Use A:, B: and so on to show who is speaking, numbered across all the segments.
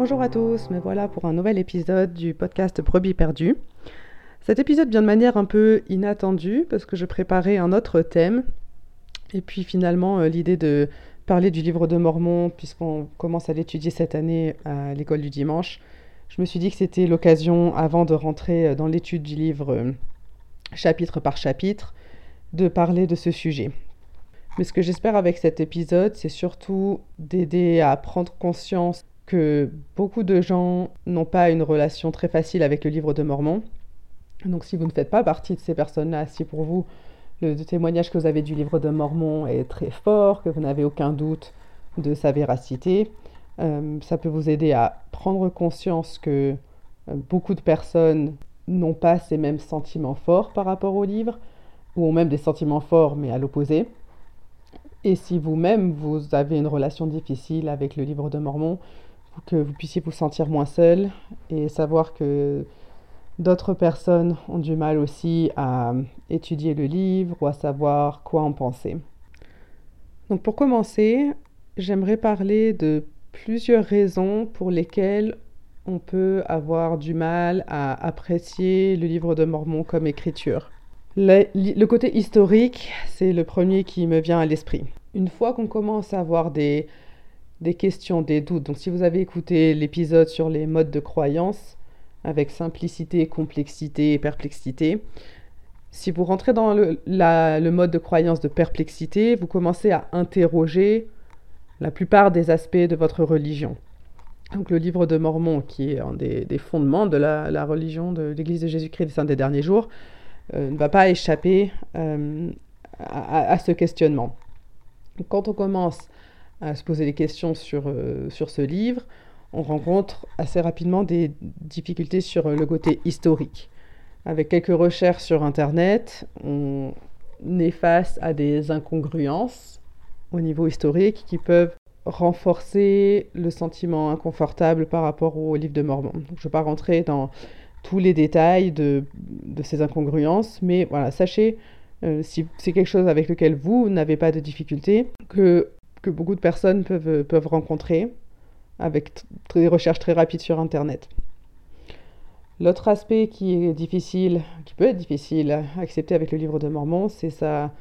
A: Bonjour à tous, me voilà pour un nouvel épisode du podcast Brebis perdues. Cet épisode vient de manière un peu inattendue parce que je préparais un autre thème et puis finalement euh, l'idée de parler du livre de Mormon puisqu'on commence à l'étudier cette année à l'école du dimanche. Je me suis dit que c'était l'occasion avant de rentrer euh, dans l'étude du livre euh, chapitre par chapitre de parler de ce sujet. Mais ce que j'espère avec cet épisode, c'est surtout d'aider à prendre conscience que beaucoup de gens n'ont pas une relation très facile avec le livre de Mormon. Donc si vous ne faites pas partie de ces personnes-là, si pour vous le témoignage que vous avez du livre de Mormon est très fort, que vous n'avez aucun doute de sa véracité, euh, ça peut vous aider à prendre conscience que euh, beaucoup de personnes n'ont pas ces mêmes sentiments forts par rapport au livre, ou ont même des sentiments forts mais à l'opposé. Et si vous-même, vous avez une relation difficile avec le livre de Mormon, que vous puissiez vous sentir moins seul et savoir que d'autres personnes ont du mal aussi à étudier le livre ou à savoir quoi en penser. Donc pour commencer, j'aimerais parler de plusieurs raisons pour lesquelles on peut avoir du mal à apprécier le livre de Mormon comme écriture. Le, côté historique, c'est le premier qui me vient à l'esprit. Une fois qu'on commence à avoir des, des questions, des doutes, donc si vous avez écouté l'épisode sur les modes de croyance, avec simplicité, complexité et perplexité, si vous rentrez dans le, mode de croyance de perplexité, vous commencez à interroger la plupart des aspects de votre religion. Donc le livre de Mormon, qui est un des, fondements de la, religion de l'Église de Jésus-Christ des Saints des derniers jours, euh, ne va pas échapper euh, à, ce questionnement. Quand on commence à se poser des questions sur, euh, sur ce livre, on rencontre assez rapidement des difficultés sur le côté historique. Avec quelques recherches sur Internet, on est face à des incongruences au niveau historique qui peuvent renforcer le sentiment inconfortable par rapport au livre de Mormon. je ne vais pas rentrer dans tous les détails de, ces incongruences, mais voilà, sachez, euh, si c'est quelque chose avec lequel vous n'avez pas de difficulté, que, que beaucoup de personnes peuvent, peuvent rencontrer avec des recherches très rapides sur Internet. L'autre aspect qui est difficile, qui peut être difficile à accepter avec le livre de Mormon, c'est sa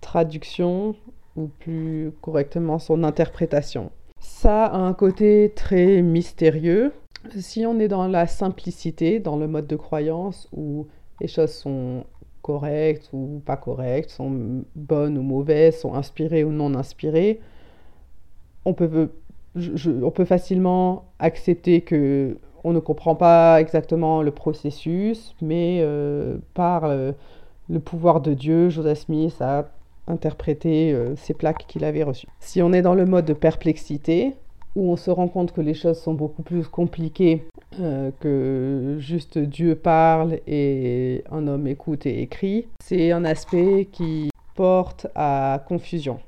A: traduction ou plus correctement son interprétation. Ça a un côté très mystérieux. Si on est dans la simplicité, dans le mode de croyance où les choses sont correctes ou pas correctes, sont bonnes ou mauvaises, sont inspirées ou non inspirées, on peut, on peut facilement accepter que on ne comprend pas exactement le processus, mais euh, par euh, le pouvoir de Dieu, Joseph Smith a interpréter euh, ces plaques qu'il avait reçues. Si on est dans le mode de perplexité, où on se rend compte que les choses sont beaucoup plus compliquées euh, que juste Dieu parle et un homme écoute et écrit, c'est un aspect qui porte à confusion.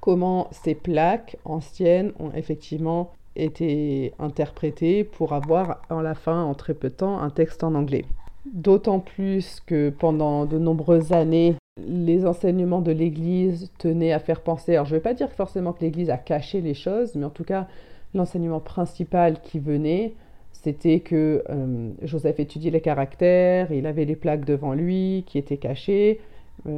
A: Comment ces plaques anciennes ont effectivement été interprétées pour avoir en la fin, en très peu de temps, un texte en anglais. D'autant plus que pendant de nombreuses années, les enseignements de l'Église tenaient à faire penser, alors je ne vais pas dire forcément que l'Église a caché les choses, mais en tout cas, l'enseignement principal qui venait, c'était que euh, Joseph étudiait les caractères, il avait les plaques devant lui qui étaient cachées,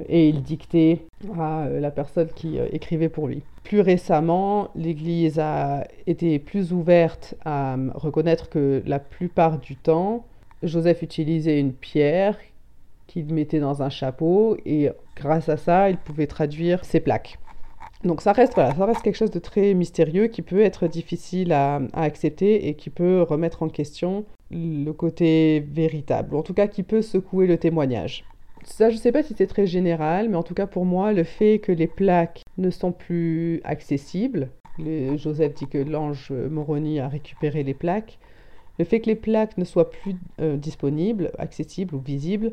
A: et il dictait à euh, la personne qui écrivait pour lui. Plus récemment, l'Église a été plus ouverte à reconnaître que la plupart du temps, Joseph utilisait une pierre qu'il mettait dans un chapeau et grâce à ça, il pouvait traduire ses plaques. Donc ça reste, voilà, ça reste quelque chose de très mystérieux qui peut être difficile à, accepter et qui peut remettre en question le côté véritable, ou en tout cas qui peut secouer le témoignage. Ça, je ne sais pas si c'est très général, mais en tout cas pour moi, le fait que les plaques ne sont plus accessibles, Joseph dit que l'ange Moroni a récupéré les plaques, le fait que les plaques ne soient plus euh, disponibles, accessibles ou visibles,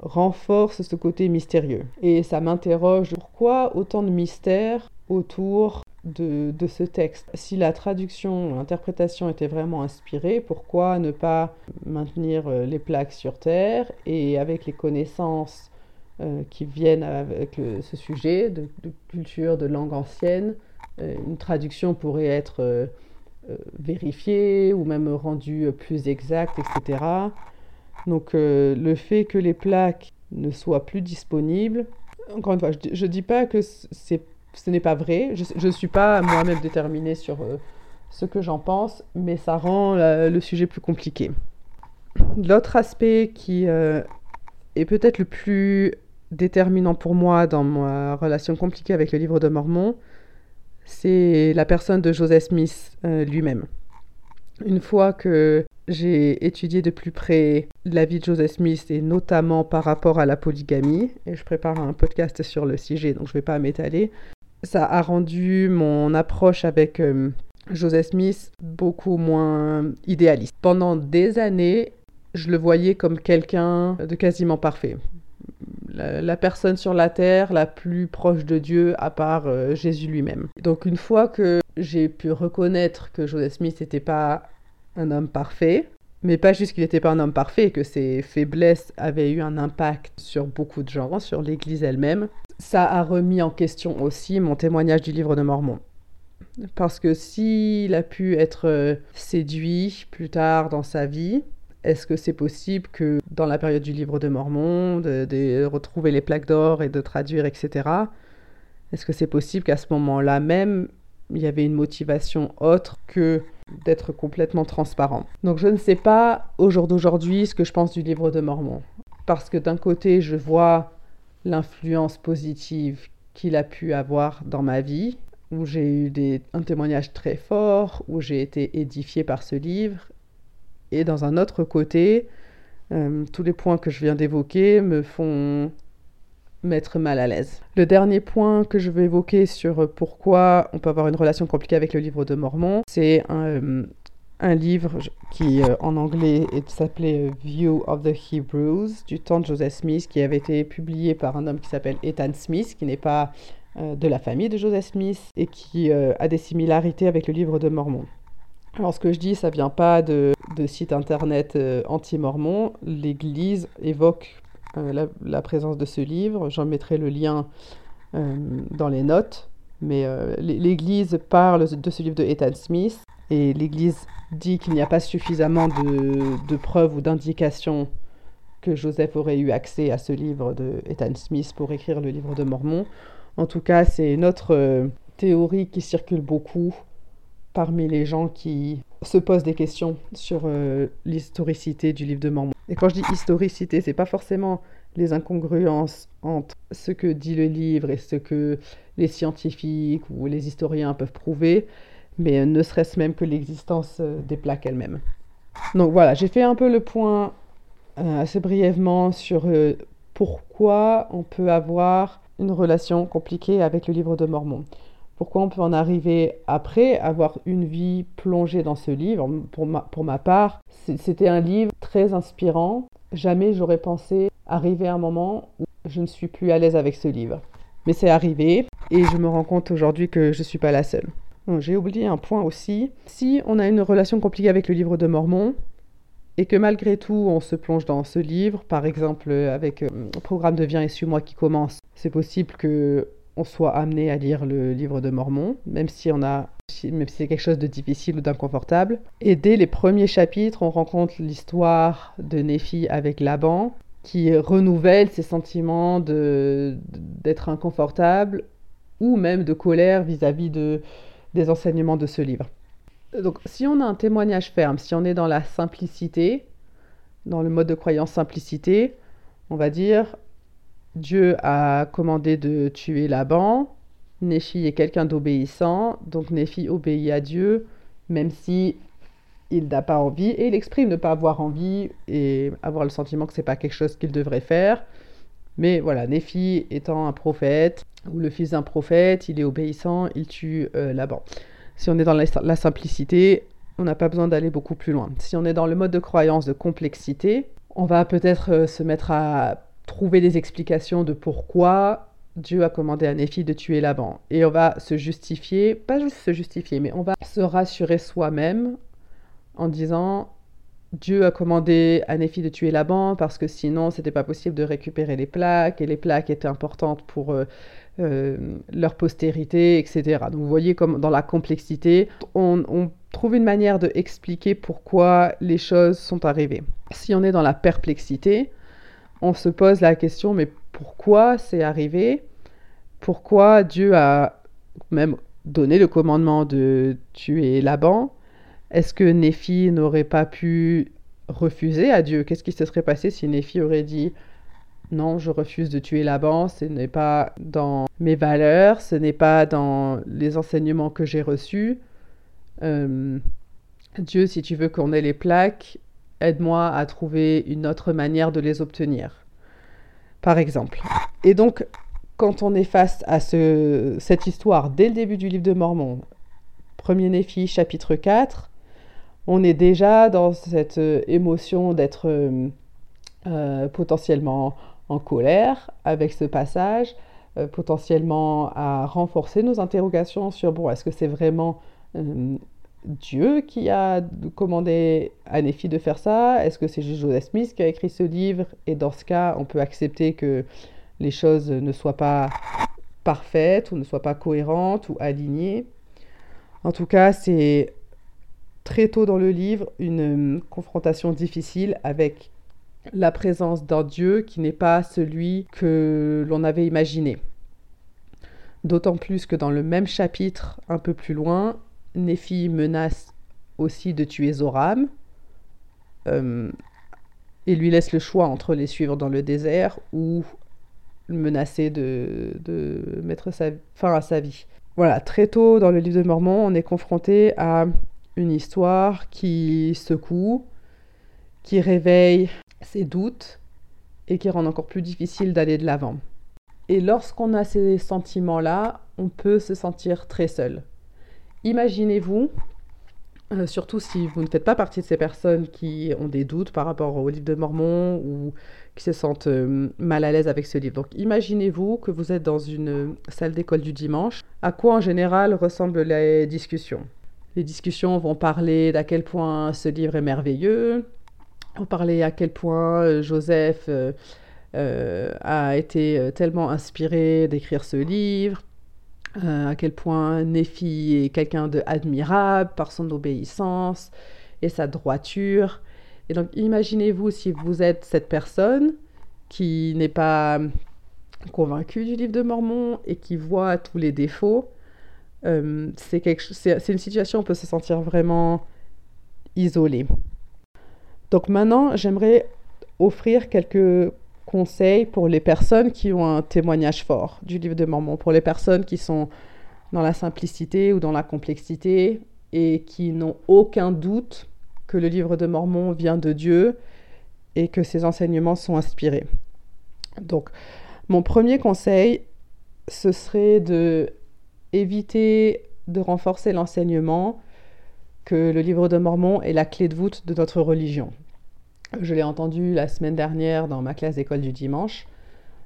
A: renforce ce côté mystérieux. Et ça m'interroge pourquoi autant de mystères autour de, ce texte. Si la traduction, l'interprétation était vraiment inspirée, pourquoi ne pas maintenir euh, les plaques sur Terre et avec les connaissances euh, qui viennent avec ce sujet de, culture, de langue ancienne, euh, une traduction pourrait être vérifiées ou même rendues plus exactes, etc. Donc le fait que les plaques ne soient plus disponibles, encore une fois, je ne dis pas que ce n'est pas vrai, je ne suis pas moi-même déterminée sur ce que j'en pense, mais ça rend le sujet plus compliqué. L'autre aspect qui est peut-être le plus déterminant pour moi dans ma relation compliquée avec le livre de Mormon, c'est la personne de Joseph Smith euh, lui-même. Une fois que j'ai étudié de plus près la vie de Joseph Smith et notamment par rapport à la polygamie, et je prépare un podcast sur le sujet donc je ne vais pas m'étaler, ça a rendu mon approche avec euh, Joseph Smith beaucoup moins idéaliste. Pendant des années, je le voyais comme quelqu'un de quasiment parfait la, personne sur la terre la plus proche de Dieu à part euh, Jésus lui-même. Donc une fois que j'ai pu reconnaître que Joseph Smith n'était pas un homme parfait, mais pas juste qu'il n'était pas un homme parfait, que ses faiblesses avaient eu un impact sur beaucoup de gens, sur l'Église elle-même, ça a remis en question aussi mon témoignage du livre de Mormon. Parce que s'il a pu être euh, séduit plus tard dans sa vie, est-ce que c'est possible que dans la période du livre de Mormon, de, retrouver les plaques d'or et de traduire, etc., est-ce que c'est possible qu'à ce moment-là même, il y avait une motivation autre que d'être complètement transparent? Donc je ne sais pas au jour d'aujourd'hui ce que je pense du livre de Mormon. Parce que d'un côté, je vois l'influence positive qu'il a pu avoir dans ma vie, où j'ai eu des, un témoignage très fort, où j'ai été édifiée par ce livre, et dans un autre côté, euh, tous les points que je viens d'évoquer me font mettre mal à l'aise. Le dernier point que je veux évoquer sur pourquoi on peut avoir une relation compliquée avec le livre de Mormon, c'est un, euh, livre qui euh, en anglais s'appelait View of the Hebrews du temps de Joseph Smith qui avait été publié par un homme qui s'appelle Ethan Smith qui n'est pas de la famille de Joseph Smith et qui a des similarités avec le livre de Mormon. Alors ce que je dis, ça vient pas de, de site internet euh, anti-mormon. L'Église évoque euh, la, présence de ce livre. J'en mettrai le lien euh, dans les notes. Mais l'Église parle de ce livre de Ethan Smith et l'Église dit qu'il n'y a pas suffisamment de, preuves ou d'indications que Joseph aurait eu accès à ce livre de Ethan Smith pour écrire le livre de Mormon. En tout cas, c'est une autre théorie qui circule beaucoup parmi les gens qui se posent des questions sur euh, l'historicité du livre de Mormon. Et quand je dis historicité, c'est pas forcément les incongruences entre ce que dit le livre et ce que les scientifiques ou les historiens peuvent prouver, mais ne serait-ce même que l'existence euh, des plaques elles-mêmes. Donc voilà, j'ai fait un peu le point euh, assez brièvement sur pourquoi on peut avoir une relation compliquée avec le livre de Mormon pourquoi on peut en arriver après avoir une vie plongée dans ce livre. Pour ma, pour ma part, c'était un livre très inspirant. Jamais j'aurais pensé arriver à un moment où je ne suis plus à l'aise avec ce livre. Mais c'est arrivé et je me rends compte aujourd'hui que je ne suis pas la seule. J'ai oublié un point aussi. Si on a une relation compliquée avec le livre de Mormon, et que malgré tout on se plonge dans ce livre, par exemple avec le euh, programme de Viens et suis-moi qui commence, c'est possible que on soit amené à lire le livre de Mormon, même si a si c'est quelque chose de difficile ou d'inconfortable. Et dès les premiers chapitres, on rencontre l'histoire de Néphi avec Laban, qui renouvelle ses sentiments d'être inconfortable ou même de colère vis-à-vis de, des enseignements de ce livre. Donc si on a un témoignage ferme, si on est dans la simplicité, dans le mode de croyance simplicité, on va dire Dieu a commandé de tuer Laban. Néphi est quelqu'un d'obéissant, donc Néphi obéit à Dieu, même si il n'a pas envie, et il exprime ne pas avoir envie et avoir le sentiment que c'est pas quelque chose qu'il devrait faire. Mais voilà, Néphi étant un prophète, ou le fils d'un prophète, il est obéissant, il tue euh, Laban. Si on est dans la, simplicité, on n'a pas besoin d'aller beaucoup plus loin. Si on est dans le mode de croyance de complexité, on va peut-être euh, se mettre à trouver des explications de pourquoi Dieu a commandé à Néphi de tuer Laban. Et on va se justifier, pas juste se justifier, mais on va se rassurer soi-même en disant Dieu a commandé à Néphi de tuer Laban parce que sinon c'était pas possible de récupérer les plaques et les plaques étaient importantes pour euh, euh, leur postérité, etc. Donc vous voyez comme dans la complexité, on, trouve une manière de expliquer pourquoi les choses sont arrivées. Si on est dans la perplexité, on se pose la question mais pourquoi c'est arrivé? Pourquoi Dieu a même donné le commandement de tuer Laban? Est-ce que Néphi n'aurait pas pu refuser à Dieu? Qu'est-ce qui se serait passé si Néphi aurait dit non, je refuse de tuer Laban, ce n'est pas dans mes valeurs, ce n'est pas dans les enseignements que j'ai reçus. Euh, Dieu, si tu veux qu'on ait les plaques, aide-moi à trouver une autre manière de les obtenir. Par exemple. Et donc, quand on est face à ce, cette histoire dès le début du livre de Mormon, premier Néphi, chapitre 4, on est déjà dans cette émotion d'être euh, potentiellement en colère avec ce passage, euh, potentiellement à renforcer nos interrogations sur, bon, est-ce que c'est vraiment euh, Dieu qui a commandé à Néphi de faire ça? Est-ce que c'est Joseph Smith qui a écrit ce livre? Et dans ce cas, on peut accepter que les choses ne soient pas parfaites ou ne soient pas cohérentes ou alignées. En tout cas, c'est très tôt dans le livre une confrontation difficile avec la présence d'un Dieu qui n'est pas celui que l'on avait imaginé. D'autant plus que dans le même chapitre, un peu plus loin, Néphi menace aussi de tuer Zoram euh, et lui laisse le choix entre les suivre dans le désert ou menacer de, mettre fin à sa vie. Voilà, très tôt dans le livre de Mormon, on est confronté à une histoire qui secoue, qui réveille ses doutes et qui rendent encore plus difficile d'aller de l'avant. Et lorsqu'on a ces sentiments-là, on peut se sentir très seul. Imaginez-vous, euh, surtout si vous ne faites pas partie de ces personnes qui ont des doutes par rapport au livre de Mormon ou qui se sentent euh, mal à l'aise avec ce livre. Donc imaginez-vous que vous êtes dans une salle d'école du dimanche. À quoi en général ressemblent les discussions? Les discussions vont parler d'à quel point ce livre est merveilleux, on parlait à quel point euh, Joseph euh, euh, a été tellement inspiré d'écrire ce livre, à quel point Néphi est quelqu'un de admirable par son obéissance et sa droiture. Et donc imaginez-vous si vous êtes cette personne qui n'est pas convaincue du livre de Mormon et qui voit tous les défauts. C'est une situation où on peut se sentir vraiment isolé. Donc maintenant, j'aimerais offrir quelques conseils pour les personnes qui ont un témoignage fort du livre de Mormon, pour les personnes qui sont dans la simplicité ou dans la complexité et qui n'ont aucun doute que le livre de Mormon vient de Dieu et que ses enseignements sont inspirés. Donc, mon premier conseil, ce serait de éviter de renforcer l'enseignement que le livre de Mormon est la clé de voûte de notre religion. Je l'ai entendu la semaine dernière dans ma classe d'école du dimanche.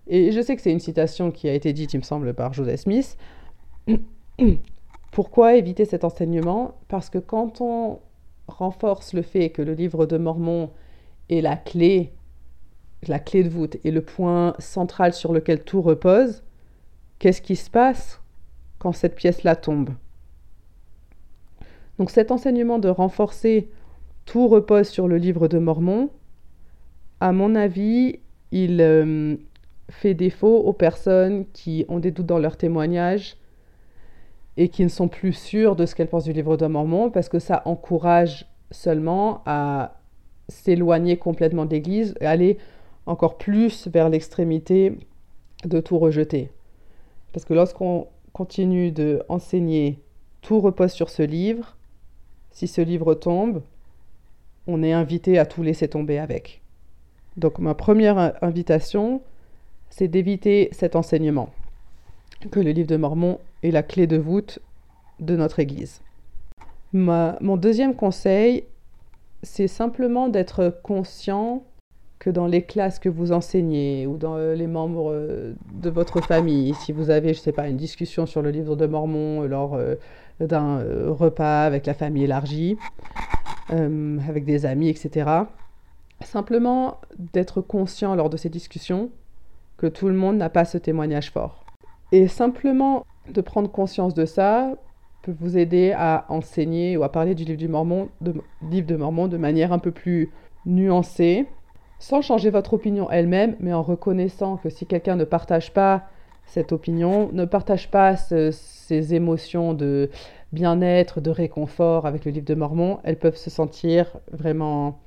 A: Et je sais que c'est une citation qui a été dite, il me semble, par Joseph Smith. Pourquoi éviter cet enseignement? Parce que quand on renforce le fait que le livre de Mormon est la clé, la clé de voûte et le point central sur lequel tout repose, qu'est-ce qui se passe? Quand cette pièce-là tombe Donc cet enseignement de renforcer tout repose sur le livre de Mormon, à mon avis, il euh, fait défaut aux personnes qui ont des doutes dans leur témoignage et qui ne sont plus sûres de ce qu'elles pensent du livre de Mormon, parce que ça encourage seulement à s'éloigner complètement de l'Église aller encore plus vers l'extrémité de tout rejeter. Parce que lorsqu'on continue de enseigner tout repose sur ce livre, si ce livre tombe, on est invité à tout laisser tomber avec. Donc ma première invitation, c'est d'éviter cet enseignement, que le livre de Mormon est la clé de voûte de notre Église. mon deuxième conseil, c'est simplement d'être conscient que dans les classes que vous enseignez ou dans les membres euh, de votre famille, si vous avez, je ne sais pas, une discussion sur le livre de Mormon lors euh, d'un euh, repas avec la famille élargie, euh, avec des amis, etc. Simplement d'être conscient lors de ces discussions que tout le monde n'a pas ce témoignage fort. Et simplement de prendre conscience de ça peut vous aider à enseigner ou à parler du livre du Mormon, de, livre de Mormon de manière un peu plus nuancée, sans changer votre opinion elle-même, mais en reconnaissant que si quelqu'un ne partage pas cette opinion, ne partage pas ces émotions de bien-être, de réconfort avec le livre de Mormon, elles peuvent se sentir vraiment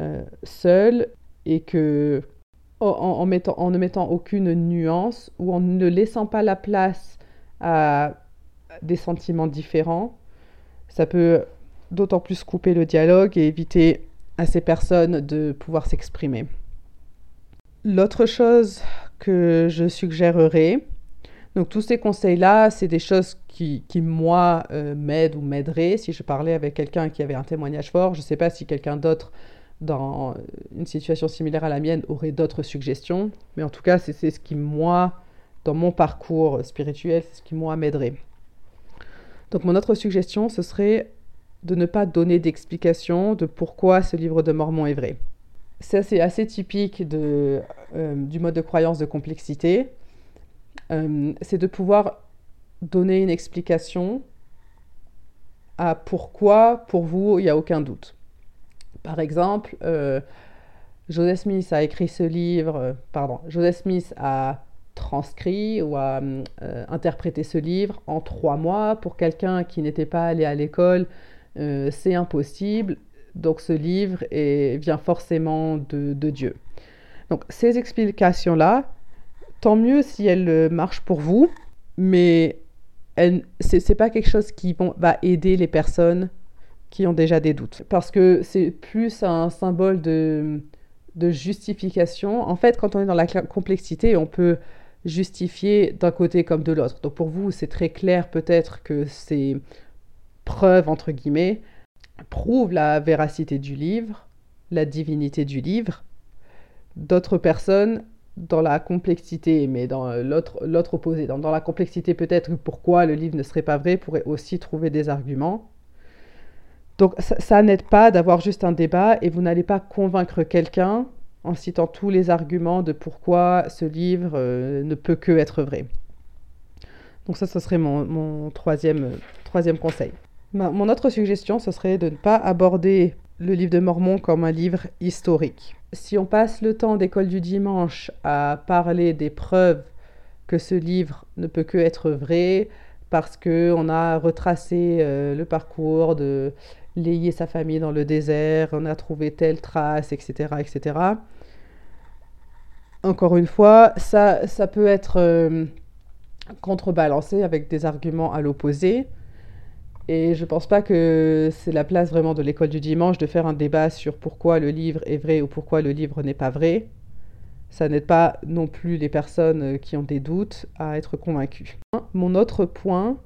A: euh, seules et que en, ne mettant aucune nuance ou en ne laissant pas la place à des sentiments différents, ça peut d'autant plus couper le dialogue et éviter à ces personnes de pouvoir s'exprimer. L'autre chose que je suggérerais, donc tous ces conseils-là, c'est des choses qui, qui moi, euh, m'aident ou m'aideraient si je parlais avec quelqu'un qui avait un témoignage fort. Je ne sais pas si quelqu'un d'autre dans une situation similaire à la mienne aurait d'autres suggestions, mais en tout cas, c'est ce qui, moi, dans mon parcours spirituel, c'est ce qui, moi, m'aiderait. Donc mon autre suggestion, ce serait de ne pas donner d'explication de pourquoi ce livre de Mormon est vrai. Ça, c'est assez typique de, euh, du mode de croyance de complexité. Euh, c'est de pouvoir donner une explication à pourquoi, pour vous, il n'y a aucun doute. Par exemple, euh, Joseph Smith a écrit ce livre, pardon, Joseph Smith a transcrit ou a interprété ce livre en trois mois pour quelqu'un qui n'était pas allé à l'école euh, c'est impossible, donc ce livre vient forcément de, Dieu. Donc ces explications-là, tant mieux si elles euh, marchent pour vous, mais ce n'est pas quelque chose qui va aider les personnes qui ont déjà des doutes. Parce que c'est plus un symbole de, de justification. En fait, quand on est dans la complexité, on peut justifier d'un côté comme de l'autre. Donc pour vous, c'est très clair peut-être que c'est preuve, entre guillemets, prouve la véracité du livre, la divinité du livre. D'autres personnes, dans la complexité, mais dans l'autre opposé, dans, la complexité peut-être pourquoi le livre ne serait pas vrai, pourraient aussi trouver des arguments. Donc ça, n'aide pas d'avoir juste un débat et vous n'allez pas convaincre quelqu'un en citant tous les arguments de pourquoi ce livre euh, ne peut que être vrai. Donc ça, ce serait mon, troisième, troisième conseil. Mon autre suggestion, ce serait de ne pas aborder le livre de Mormon comme un livre historique. Si on passe le temps d'école du dimanche à parler des preuves que ce livre ne peut que être vrai, parce qu'on a retracé euh, le parcours de Léhi sa famille dans le désert, on a trouvé telle trace, etc., etc. Encore une fois, ça, ça peut être euh, contrebalancé avec des arguments à l'opposé. Et je ne pense pas que c'est la place vraiment de l'école du dimanche de faire un débat sur pourquoi le livre est vrai ou pourquoi le livre n'est pas vrai. Ça n'aide pas non plus les personnes qui ont des doutes à être convaincues. Mon autre point,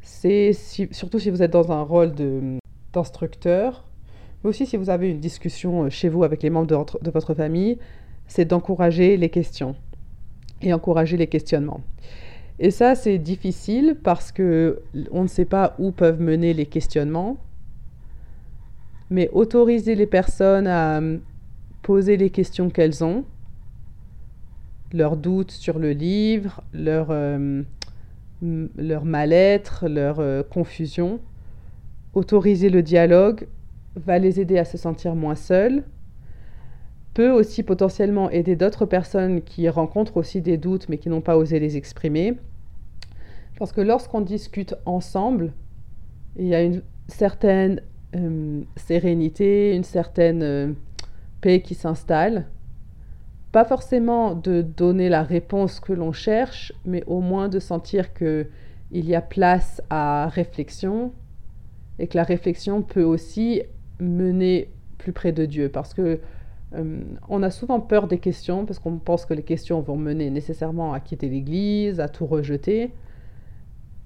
A: c'est surtout si vous êtes dans un rôle d'instructeur, mais aussi si vous avez une discussion chez vous avec les membres de de votre famille, c'est d'encourager les questions et encourager les questionnements. Et ça, c'est difficile parce que on ne sait pas où peuvent mener les questionnements. Mais autoriser les personnes à hum, poser les questions qu'elles ont, leurs doutes sur le livre, leur, hum, leur mal-être, leur euh, confusion, autoriser le dialogue va les aider à se sentir moins seuls, peut aussi potentiellement aider d'autres personnes qui rencontrent aussi des doutes mais qui n'ont pas osé les exprimer parce que lorsqu'on discute ensemble, il y a une certaine euh, sérénité, une certaine euh, paix qui s'installe. Pas forcément de donner la réponse que l'on cherche, mais au moins de sentir qu'il y a place à réflexion et que la réflexion peut aussi mener plus près de Dieu. Parce que euh, on a souvent peur des questions, parce qu'on pense que les questions vont mener nécessairement à quitter l'Église, à tout rejeter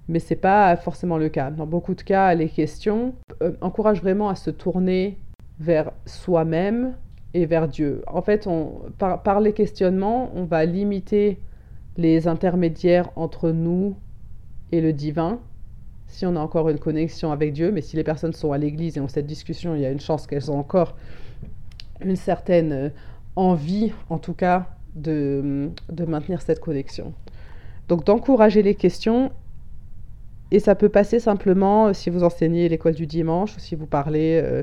A: mais ce n'est pas forcément le cas. Dans beaucoup de cas, les questions euh, encouragent vraiment à se tourner vers soi-même et vers Dieu. En fait, par, par, les questionnements, on va limiter les intermédiaires entre nous et le divin, si on a encore une connexion avec Dieu, mais si les personnes sont à l'église et ont cette discussion, il y a une chance qu'elles ont encore une certaine euh, envie, en tout cas, de, de maintenir cette connexion. Donc d'encourager les questions Et ça peut passer simplement euh, si vous enseignez l'école du dimanche ou si vous parlez euh,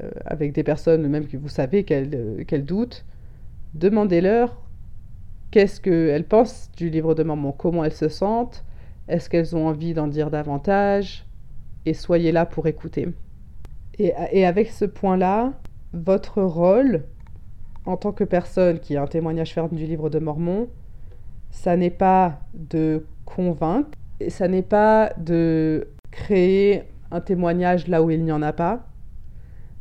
A: euh, avec des personnes même que vous savez qu'elles doutent. Demandez-leur qu'est-ce qu'elles pensent du livre de Mormon, comment elles se sentent, est-ce qu'elles ont envie d'en dire davantage, et soyez là pour écouter. Et, et avec ce point-là, votre rôle en tant que personne qui a un témoignage ferme du livre de Mormon, ça n'est pas de convaincre, et ça n'est pas de créer un témoignage là où il n'y en a pas.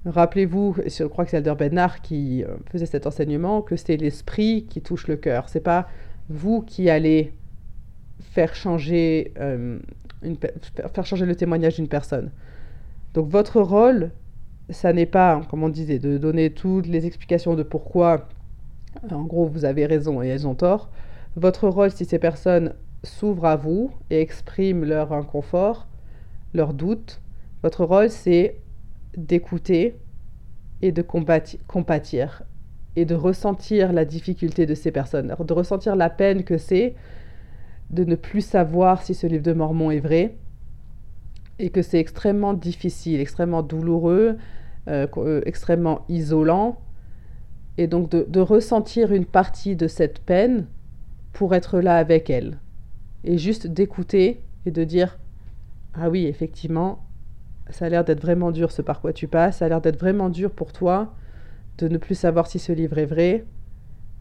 A: Rappelez-vous, je crois que c'est Elder Bednar qui euh, faisait cet enseignement, que c'est l'esprit qui touche le cœur. C'est pas vous qui allez faire changer, euh, une, faire changer le témoignage d'une personne. Donc votre rôle, ça n'est pas, comme on disait, de donner toutes les explications de pourquoi, en gros, vous avez raison et elles ont tort. Votre rôle, si ces personnes s'ouvrent à vous et expriment leur inconfort, leurs doutes, votre rôle, c'est d'écouter et de compatir et de ressentir la difficulté de ces personnes, de ressentir la peine que c'est de ne plus savoir si ce livre de Mormon est vrai et que c'est extrêmement difficile, extrêmement douloureux, euh, euh, extrêmement isolant. Et donc de, de ressentir une partie de cette peine pour être là avec elle. Et juste d'écouter et de dire Ah oui, effectivement, ça a l'air d'être vraiment dur ce par quoi tu passes, ça a l'air d'être vraiment dur pour toi de ne plus savoir si ce livre est vrai.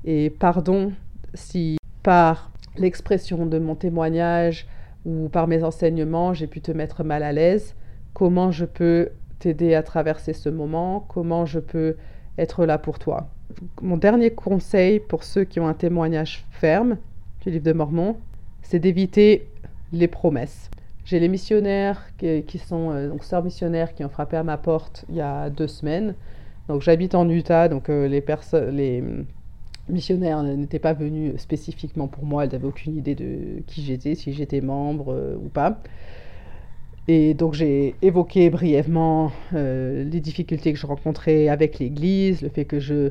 A: Et pardon si par l'expression de mon témoignage ou par mes enseignements, j'ai pu te mettre mal à l'aise. Comment je peux t'aider à traverser ce moment? Comment je peux être là pour toi mon dernier conseil pour ceux qui ont un témoignage ferme du livre de Mormon, c'est d'éviter les promesses. J'ai les missionnaires qui, sont euh, donc sœurs missionnaires qui ont frappé à ma porte il y a deux semaines. Donc j'habite en Utah, donc euh, les, les mm, missionnaires n'étaient pas venus spécifiquement pour moi, elles n'avaient aucune idée de qui j'étais, si j'étais membre euh, ou pas. Et donc j'ai évoqué brièvement les difficultés que je rencontrais avec l'Église, le fait que je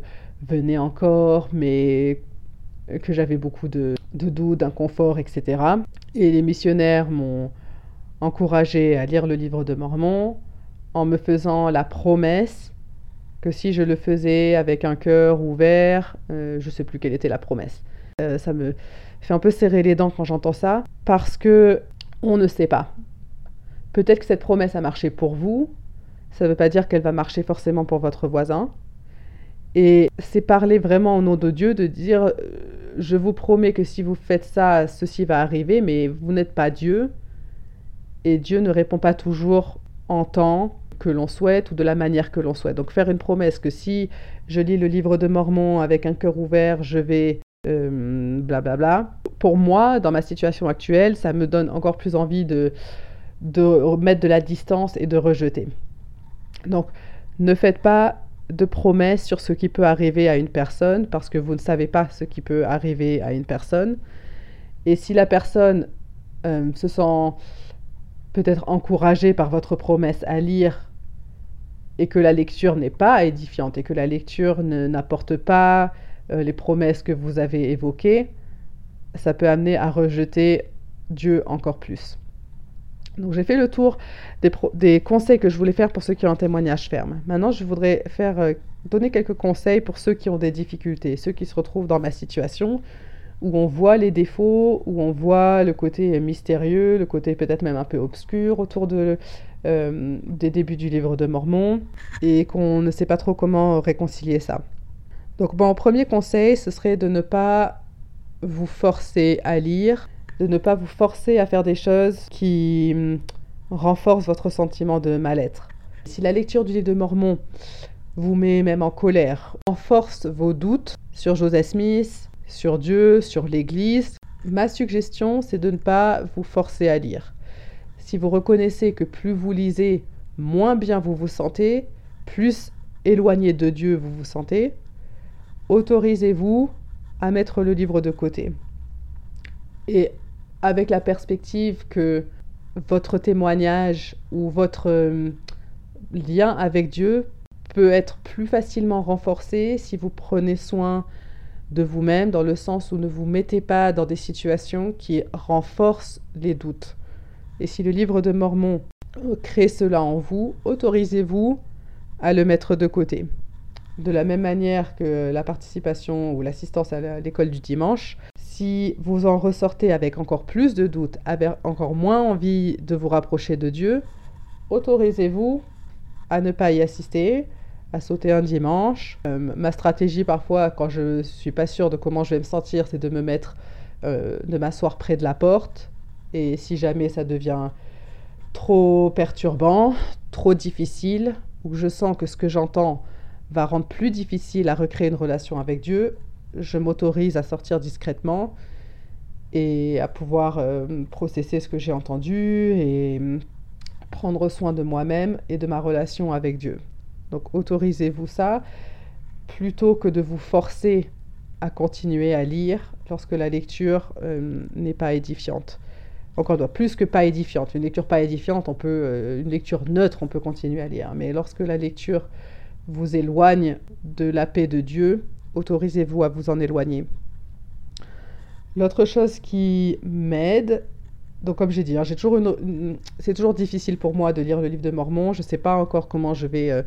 A: venait encore, mais que j'avais beaucoup de, de doutes, d'inconfort, etc. Et les missionnaires m'ont encouragé à lire le livre de Mormon en me faisant la promesse que si je le faisais avec un cœur ouvert, euh, je ne sais plus quelle était la promesse. Euh, ça me fait un peu serrer les dents quand j'entends ça, parce que on ne sait pas. Peut-être que cette promesse a marché pour vous, ça ne veut pas dire qu'elle va marcher forcément pour votre voisin. Et c'est parler vraiment au nom de Dieu, de dire, euh, je vous promets que si vous faites ça, ceci va arriver, mais vous n'êtes pas Dieu. Et Dieu ne répond pas toujours en temps que l'on souhaite ou de la manière que l'on souhaite. Donc faire une promesse que si je lis le livre de Mormon avec un cœur ouvert, je vais blablabla. Euh, bla Pour moi, dans ma situation actuelle, ça me donne encore plus envie de, de mettre de la distance et de rejeter. Donc ne faites pas de promesses sur ce qui peut arriver à une personne parce que vous ne savez pas ce qui peut arriver à une personne. Et si la personne euh, se sent peut-être encouragée par votre promesse à lire et que la lecture n'est pas édifiante et que la lecture n'apporte pas euh, les promesses que vous avez évoquées, ça peut amener à rejeter Dieu encore plus. Donc j'ai fait le tour des, conseils que je voulais faire pour ceux qui ont un témoignage ferme. Maintenant, je voudrais faire, euh, donner quelques conseils pour ceux qui ont des difficultés, ceux qui se retrouvent dans ma situation, où on voit les défauts, où on voit le côté mystérieux, le côté peut-être même un peu obscur autour euh, des débuts du livre de Mormon, et qu'on ne sait pas trop comment réconcilier ça. Donc mon premier conseil, ce serait de ne pas vous forcer à lire de ne pas vous forcer à faire des choses qui hum, renforcent votre sentiment de mal-être. Si la lecture du livre de Mormon vous met même en colère, renforce vos doutes sur Joseph Smith, sur Dieu, sur l'Église, ma suggestion, c'est de ne pas vous forcer à lire. Si vous reconnaissez que plus vous lisez, moins bien vous vous sentez, plus éloigné de Dieu vous vous sentez, autorisez-vous à mettre le livre de côté. Et avec la perspective que votre témoignage ou votre euh, lien avec Dieu peut être plus facilement renforcé si vous prenez soin de vous-même, dans le sens où ne vous mettez pas dans des situations qui renforcent les doutes. Et si le livre de Mormon crée cela en vous, autorisez-vous à le mettre de côté. De la même manière que la participation ou l'assistance à l'école du dimanche, si vous en ressortez avec encore plus de doutes, avec encore moins envie de vous rapprocher de Dieu, autorisez-vous à ne pas y assister, à sauter un dimanche. Euh, ma stratégie parfois, quand je suis pas sûre de comment je vais me sentir, c'est de me mettre, euh, de m'asseoir près de la porte. Et si jamais ça devient trop perturbant, trop difficile, ou je sens que ce que j'entends va rendre plus difficile à recréer une relation avec Dieu, je m'autorise à sortir discrètement et à pouvoir euh, processer ce que j'ai entendu et prendre soin de moi-même et de ma relation avec Dieu. Donc autorisez-vous ça plutôt que de vous forcer à continuer à lire lorsque la lecture euh, n'est pas édifiante. Encore une plus que pas édifiante. Une lecture pas édifiante, on peut, euh, une lecture neutre, on peut continuer à lire. Mais lorsque la lecture vous éloigne de la paix de Dieu, autorisez-vous à vous en éloigner. L'autre chose qui m'aide, donc comme j'ai dit, hein, une, c'est toujours difficile pour moi de lire le livre de Mormon. Je ne sais pas encore comment je vais euh,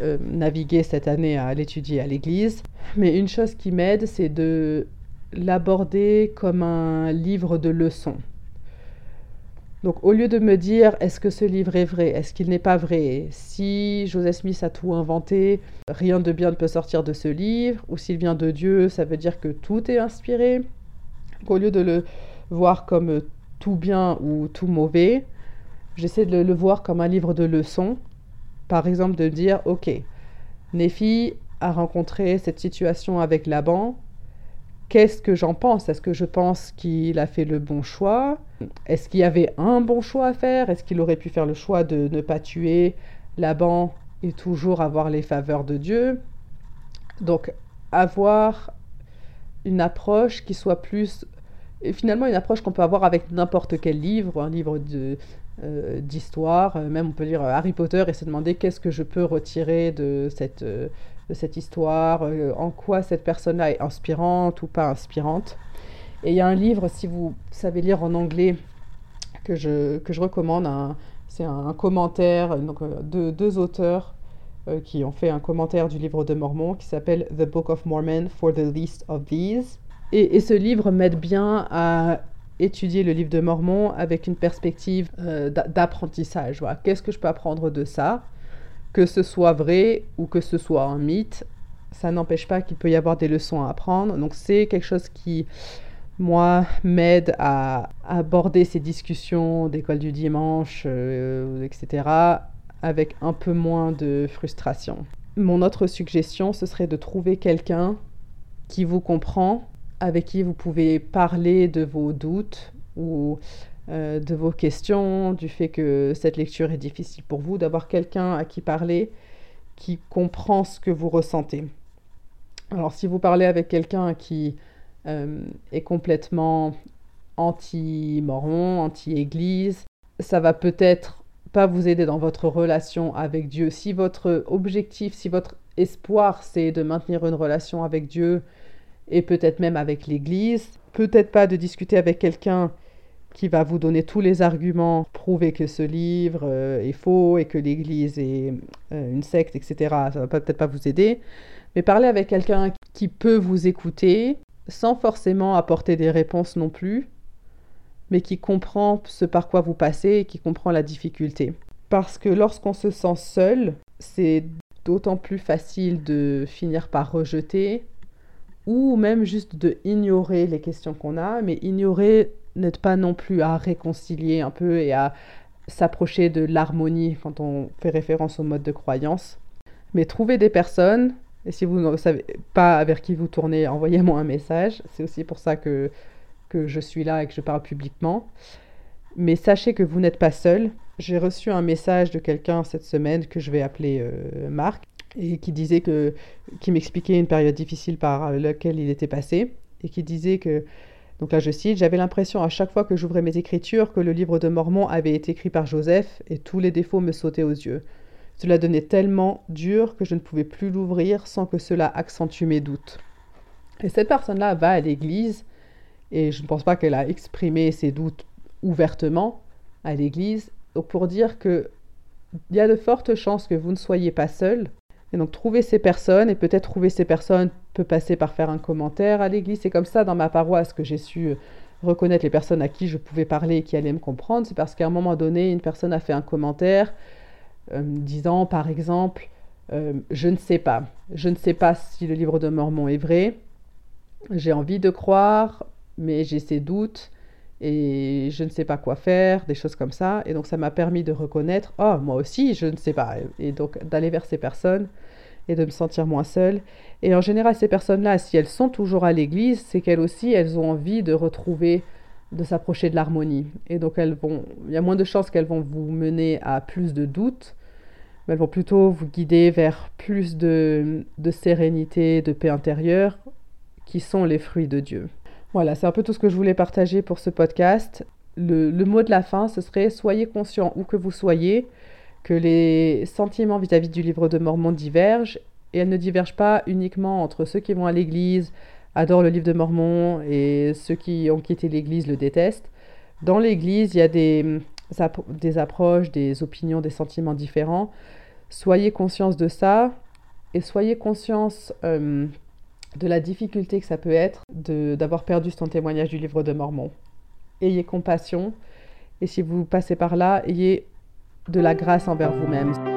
A: euh, naviguer cette année à l'étudier à l'église. Mais une chose qui m'aide, c'est de l'aborder comme un livre de leçons. Donc au lieu de me dire est-ce que ce livre est vrai, est-ce qu'il n'est pas vrai, si Joseph Smith a tout inventé, rien de bien ne peut sortir de ce livre, ou s'il vient de Dieu, ça veut dire que tout est inspiré. Au lieu de le voir comme tout bien ou tout mauvais, j'essaie de le voir comme un livre de leçons. Par exemple, de dire ok, Nephi a rencontré cette situation avec Laban, qu'est-ce que j'en pense? Est-ce que je pense qu'il a fait le bon choix? Est-ce qu'il y avait un bon choix à faire? Est-ce qu'il aurait pu faire le choix de ne pas tuer Laban et toujours avoir les faveurs de Dieu? Donc, avoir une approche qui soit plus... Et finalement, une approche qu'on peut avoir avec n'importe quel livre, un livre euh, d'histoire, même on peut lire Harry Potter et se demander qu'est-ce que je peux retirer de cette, euh, de cette histoire, euh, en quoi cette personne-là est inspirante ou pas inspirante. Et il y a un livre, si vous savez lire en anglais, que je, que je recommande. C'est un, commentaire euh, de deux auteurs euh, qui ont fait un commentaire du livre de Mormon qui s'appelle The Book of Mormon for the Least of These. Et, et ce livre m'aide bien à étudier le livre de Mormon avec une perspective d'apprentissage. Voilà. Qu'est-ce que je peux apprendre de ça? Que ce soit vrai ou que ce soit un mythe, ça n'empêche pas qu'il peut y avoir des leçons à apprendre. Donc c'est quelque chose qui, moi, m'aide à aborder ces discussions d'école du dimanche, euh, etc., avec un peu moins de frustration. Mon autre suggestion, ce serait de trouver quelqu'un qui vous comprend, avec qui vous pouvez parler de vos doutes ou euh, de vos questions, du fait que cette lecture est difficile pour vous, d'avoir quelqu'un à qui parler qui comprend ce que vous ressentez. Alors si vous parlez avec quelqu'un qui euh, est complètement anti-moron, anti-église, ça va peut-être pas vous aider dans votre relation avec Dieu. Si votre objectif, si votre espoir, c'est de maintenir une relation avec Dieu et peut-être même avec l'Église, peut-être pas de discuter avec quelqu'un qui va vous donner tous les arguments, prouver que ce livre euh, est faux et que l'Église est euh, une secte, etc. Ça va peut-être pas vous aider, mais parler avec quelqu'un qui peut vous écouter sans forcément apporter des réponses non plus, mais qui comprend ce par quoi vous passez et qui comprend la difficulté. Parce que lorsqu'on se sent seul, c'est d'autant plus facile de finir par rejeter ou même juste de ignorer les questions qu'on a, mais ignorer n'êtes pas non plus à réconcilier un peu et à s'approcher de l'harmonie quand on fait référence au mode de croyance. Mais trouvez des personnes, et si vous ne savez pas vers qui vous tournez, envoyez-moi un message. C'est aussi pour ça que, que je suis là et que je parle publiquement. Mais sachez que vous n'êtes pas seul. J'ai reçu un message de quelqu'un cette semaine que je vais appeler euh, Marc et qui disait que qui m'expliquait une période difficile par laquelle il était passé et qui disait que donc là, je cite, J'avais l'impression à chaque fois que j'ouvrais mes écritures que le livre de Mormon avait été écrit par Joseph et tous les défauts me sautaient aux yeux. Cela devenait tellement dur que je ne pouvais plus l'ouvrir sans que cela accentue mes doutes. Et cette personne-là va à l'église et je ne pense pas qu'elle a exprimé ses doutes ouvertement, à l'église. Pour dire que il y a de fortes chances que vous ne soyez pas seul. Et donc trouver ces personnes, et peut-être trouver ces personnes peut passer par faire un commentaire à l'église. C'est comme ça dans ma paroisse que j'ai su reconnaître les personnes à qui je pouvais parler et qui allaient me comprendre. C'est parce qu'à un moment donné, une personne a fait un commentaire euh, disant par exemple euh, Je ne sais pas. Je ne sais pas si le livre de Mormon est vrai. J'ai envie de croire, mais j'ai ces doutes et je ne sais pas quoi faire, des choses comme ça. Et donc ça m'a permis de reconnaître, oh, moi aussi, je ne sais pas. Et donc d'aller vers ces personnes et de me sentir moins seule. Et en général, ces personnes-là, si elles sont toujours à l'église, c'est qu'elles aussi, elles ont envie de retrouver, de s'approcher de l'harmonie. Et donc elles vont, il y a moins de chances qu'elles vont vous mener à plus de doutes, mais elles vont plutôt vous guider vers plus de, de sérénité, de paix intérieure, qui sont les fruits de Dieu. Voilà, c'est un peu tout ce que je voulais partager pour ce podcast. Le, mot de la fin, ce serait soyez conscient où que vous soyez que les sentiments vis-à-vis du livre de Mormon divergent et elles ne divergent pas uniquement entre ceux qui vont à l'église, adorent le livre de Mormon et ceux qui ont quitté l'église le détestent. Dans l'église, il y a des, des approches, des opinions, des sentiments différents. Soyez conscience de ça et soyez conscience euh, de la difficulté que ça peut être d'avoir perdu son témoignage du livre de Mormon. Ayez compassion et si vous passez par là, ayez de la grâce envers vous-même.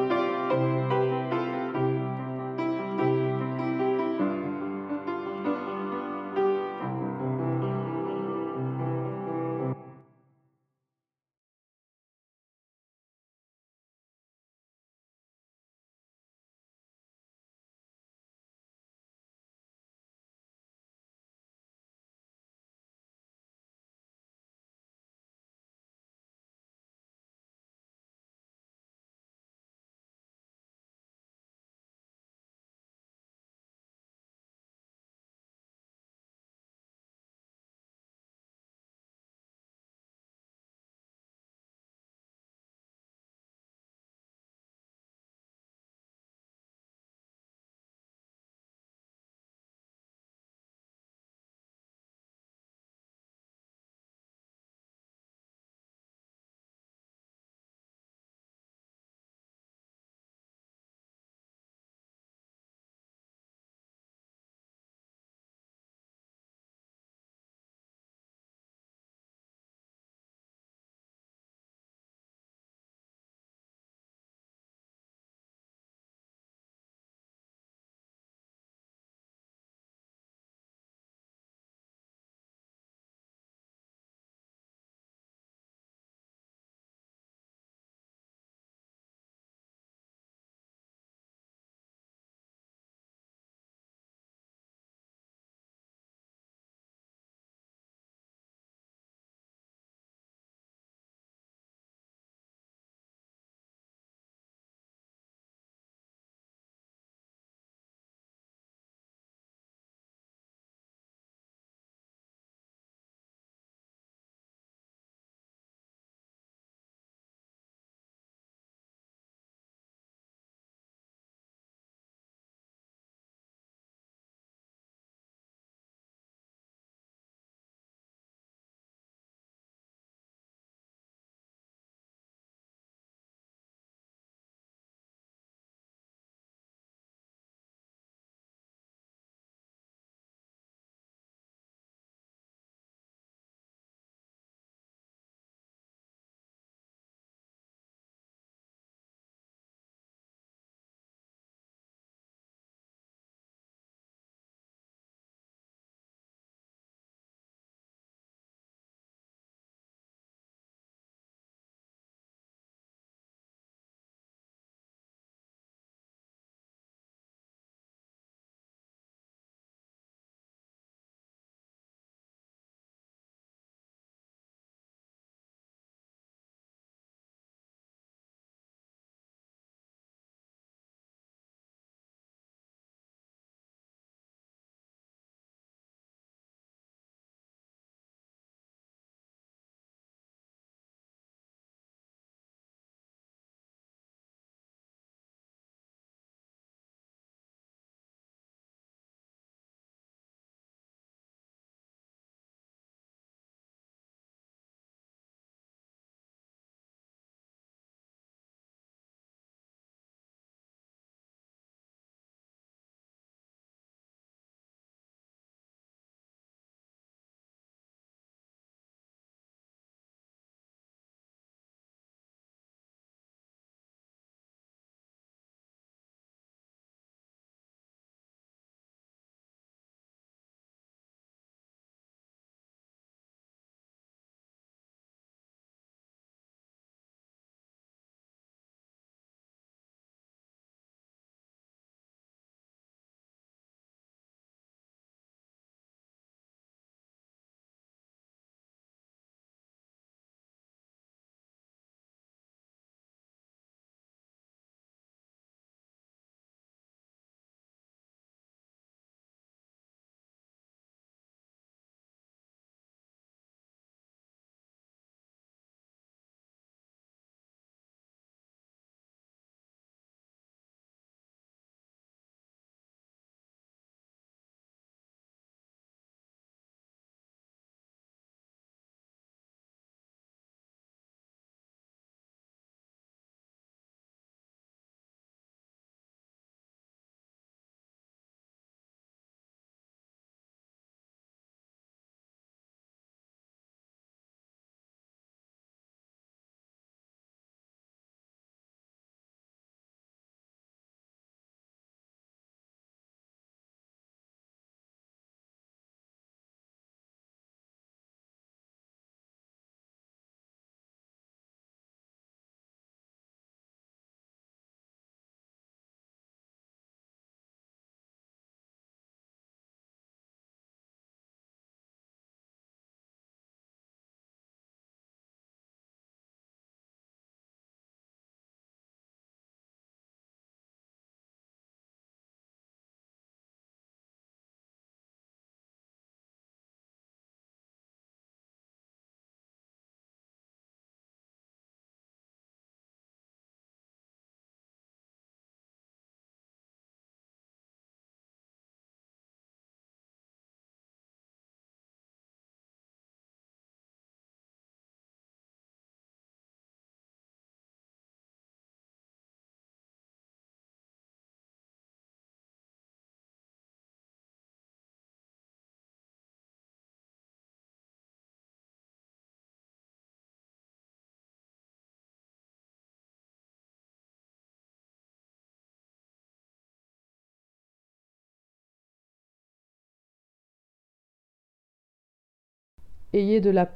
A: Ayez de la,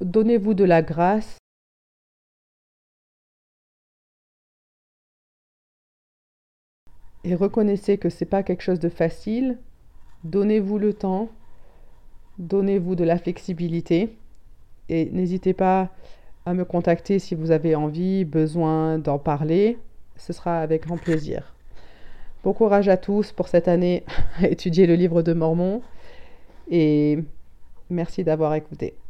A: donnez-vous de la grâce. Et reconnaissez que ce n'est pas quelque chose de facile. Donnez-vous le temps. Donnez-vous de la flexibilité. Et n'hésitez pas à me contacter si vous avez envie, besoin d'en parler. Ce sera avec grand plaisir. Bon courage à tous pour cette année à étudier le livre de Mormon et merci d'avoir écouté.